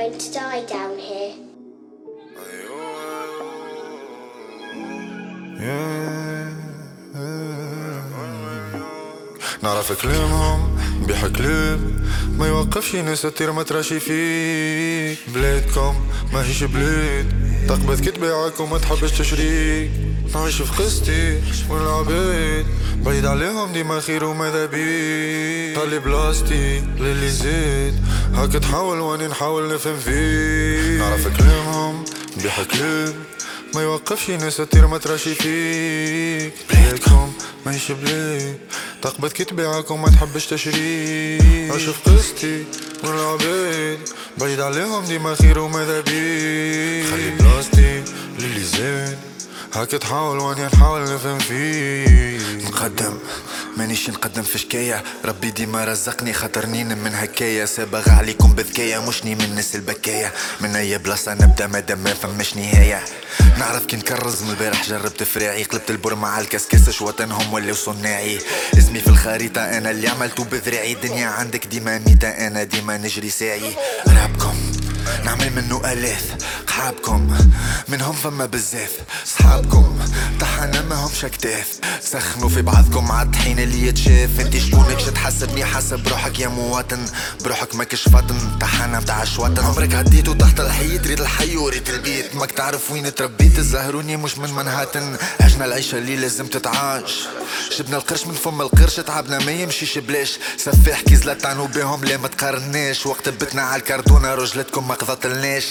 going to die down here. نعرف كلامهم بيح كلاب ما يوقفش ناس تطير ما تراشي فيك بلادكم ماهيش بلاد تقبض كتباعك وما تحبش تشريك نعيش في قصتي والعباد بعيد عليهم ديما خير وماذا بيك خلي بلاصتي للي زاد هاك تحاول واني نحاول نفهم فيك نعرف كلامهم بيح كلاب ما يوقفش ناس تطير ما تراشي فيك. بلادكم ماهيش بلاد تقبض كتباعك وما تحبش تشريك. في قصتي والعباد بعيد عليهم ديما خير وماذا بيك. هاك تحاول واني نحاول نفهم فيك. نقدم. مانيش نقدم في شكاية. ربي ديما رزقني خاطر نين من هكايا سابغ عليكم بذكاية مشني من الناس البكاية. من أي بلاصة نبدأ مادام ما فماش نهاية. نعرف كي نكرز من البارح جربت فراعي. قلبت البر مع الكسكس شوطنهم ولاو صناعي. اسمي في الخريطة أنا اللي عملته بذراعي. دنيا عندك ديما ميتة أنا ديما نجري ساعي. رابكم نعمل منه الاف قحابكم منهم فما بزاف صحابكم طحنا ما همش كتاف سخنوا في بعضكم عالطحين اللي يتشاف. انت شكونك تحسبني حسب روحك يا مواطن. بروحك ماكش فاطن. طحنا متاع شواطن عمرك عديتو تحت الحي؟ ريت الحي وريت البيت. ماك تعرف وين تربيت الزهروني مش من منهاتن. عشنا العيشة اللي لازم تتعاش. جبنا القرش من فم القرش تعبنا ما يمشيش بلاش. سفاح كي زلطانو بيهم لا ما تقارناش؟ وقت بتنا على الكرتونة رجلتكم ما قضتلناش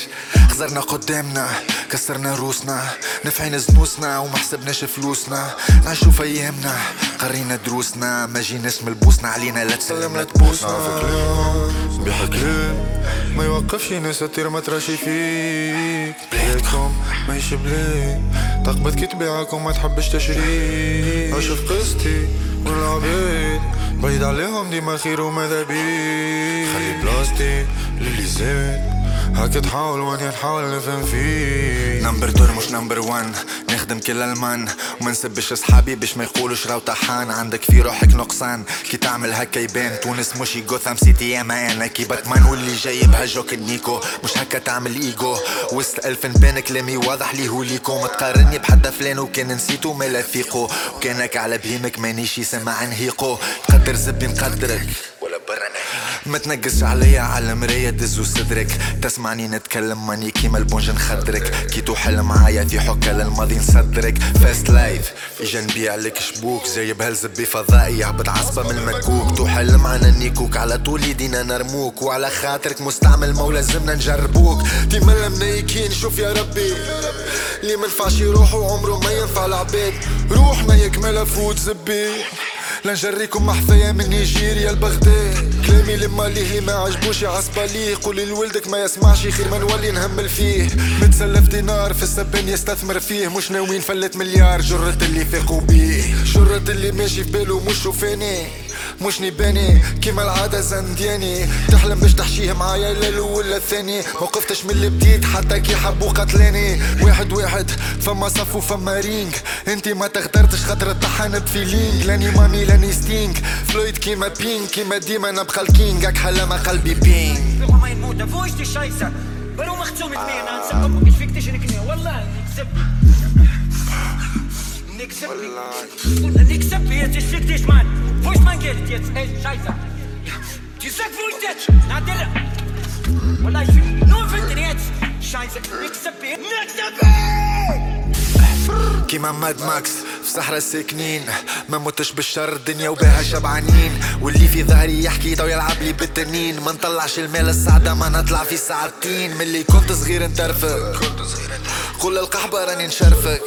خزرنا قدامنا كسرنا روسنا نفعين زنوسنا وما حسبناش فلوسنا. نعيشو في أيامنا قرينا دروسنا ما جيناش ملبوسنا علينا لا تسلم لا تبوسنا كلام ما يوقفش ناس تطير ما تراشي فيك. بلادكم ماهيش بلاد تقبض كتباعك وما تحبش تشريك. في قصتي والعباد بعيد عليهم ديما خير وماذا بيك خلي بلاصتي للي زاد. هاك تحاول واني نحاول نفهم فيك نمبر دور مش نمبر وان نخدم كل ألمان. وما نسبش أصحابي باش ما يقولوش راو طحان. عندك في روحك نقصان. كي تعمل هكا يبان. تونس مش جوثام سيتي يا ما أنا كي باتمان واللي جايبها جوك نيكو مش هكا تعمل ايجو وسط ألف نبان كلامي واضح لي هو ليكو. ما تقارني بحد فلان وكان نسيتو ما لا وكانك على بهيمك مانيش يسمع نهيقو تقدر زبي نقدرك ما تنقص عليا على المراية دزو صدرك. تسمعني نتكلم ماني كيما البونج نخدرك. كي توحل معايا في حكة للماضي نصدرك. فاست لايف اجا نبيع لك شبوك. جايب هالزبي فضائي يهبط عصبة من المكوك. توحل معنا نيكوك على طول يدينا نرموك. وعلى خاطرك مستعمل مو لازمنا نجربوك. ديما المنايكين شوف يا ربي. اللي منفعش يروح وعمره ما ينفع العباد روحنا يكمل فوت زبي. لنجريكم محفية من نيجيريا لبغداد كلامي لما ليه ما عجبوش عصبة ليه قولي لولدك ما يسمعش خير ما نولي نهمل فيه. متسلف دينار في السبان يستثمر فيه. مش ناويين فلت مليار جرة اللي فاقوا بيه. جرة اللي ماشي في باله مش شوفاني مش نباني. كيما العادة زندياني. تحلم باش تحشيه معايا لا ولا الثاني. موقفتش من اللي بديت حتى كي حبوا قتلاني. واحد واحد فما صف وفما رينج. انتي ما تغدرتش خاطر طحنت في لينك لاني مامي لاني ستينك فلويد كيما بينك كيما ديما نبقى دخل كينغك هلا ما قلبي بين. ما يموت فوش دي شايسة برو مخصوم والله نكسب. نكسب. والله نكسب. يا إيش فيك تش مان. فوش مان نكسب. إيه، نكسب. في صحرا ساكنين ما متش بالشر الدنيا وباها شبعانين واللي في ظهري يحكي تو يلعب لي بالتنين. ما نطلعش المال السعدة ما نطلع في ساعتين. ملي كنت صغير نترفق قول القحبة راني نشرفك.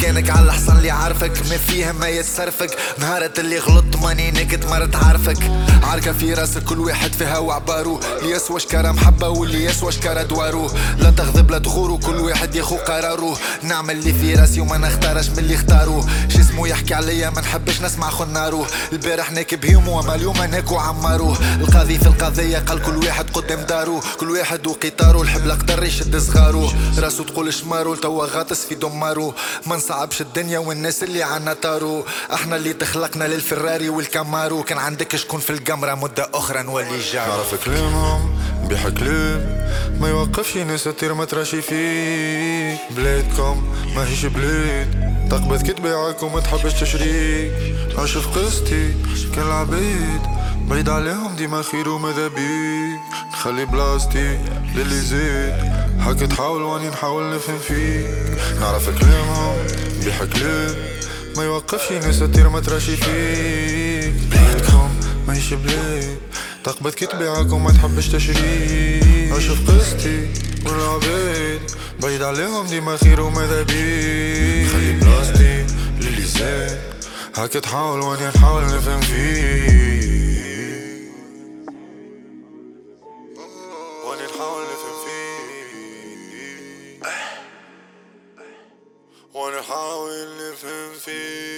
كانك على الحصان اللي عارفك ما فيه ما يتصرفك نهارة اللي غلطت ماني نكت مرت عارفك. عاركة في راسك كل واحد فيها وعبارو اللي يسوى شكارة محبة واللي يسوى شكارة دوارو لا تغضب لا تغورو كل واحد ياخو قرارو نعمل اللي في راسي وما نختارش من اللي اختارو. جسمو يحكي عليا ما نحبش نسمع خنارو. البارح ناكب بهيمو وما اليوم ناكو عمارو. القاضي في القضية قال كل واحد قدام دارو. كل واحد وقطارو الحبل قدر يشد صغارو راسو تقول شمارو توا غاطس في دمارو. ما نصعبش الدنيا والناس اللي عنا طارو. إحنا اللي تخلقنا للفراري والكامارو كان عندك شكون في القمرة مدة أخرى نولي جارو نعرف كلامهم بحكلوب ما يوقفش ناس تطير ما تراشي فيه بلادكم ماهيش بلاد. تقبض كتباعك وما تحبش تشريك. أشوف قصتي كان العبيد. بعيد عليهم ديما خير وماذا بيك. نخلي بلاصتي للي زيد هاك تحاول واني نحاول نفهم فيك. نعرف كلامهم بحكلوب ما يوقفش ناس تطير ما تراشي فيك. بلادكم ماهيش بلاد تقبض كتباعك وما تحبش تشريك. أشوف قصتي والعبيد بعيد عليهم ديما خير وماذا بيك خلي بلاصتي للي زاد. هاك تحاول واني نحاول نفهم فيك. وأنا نفهم feel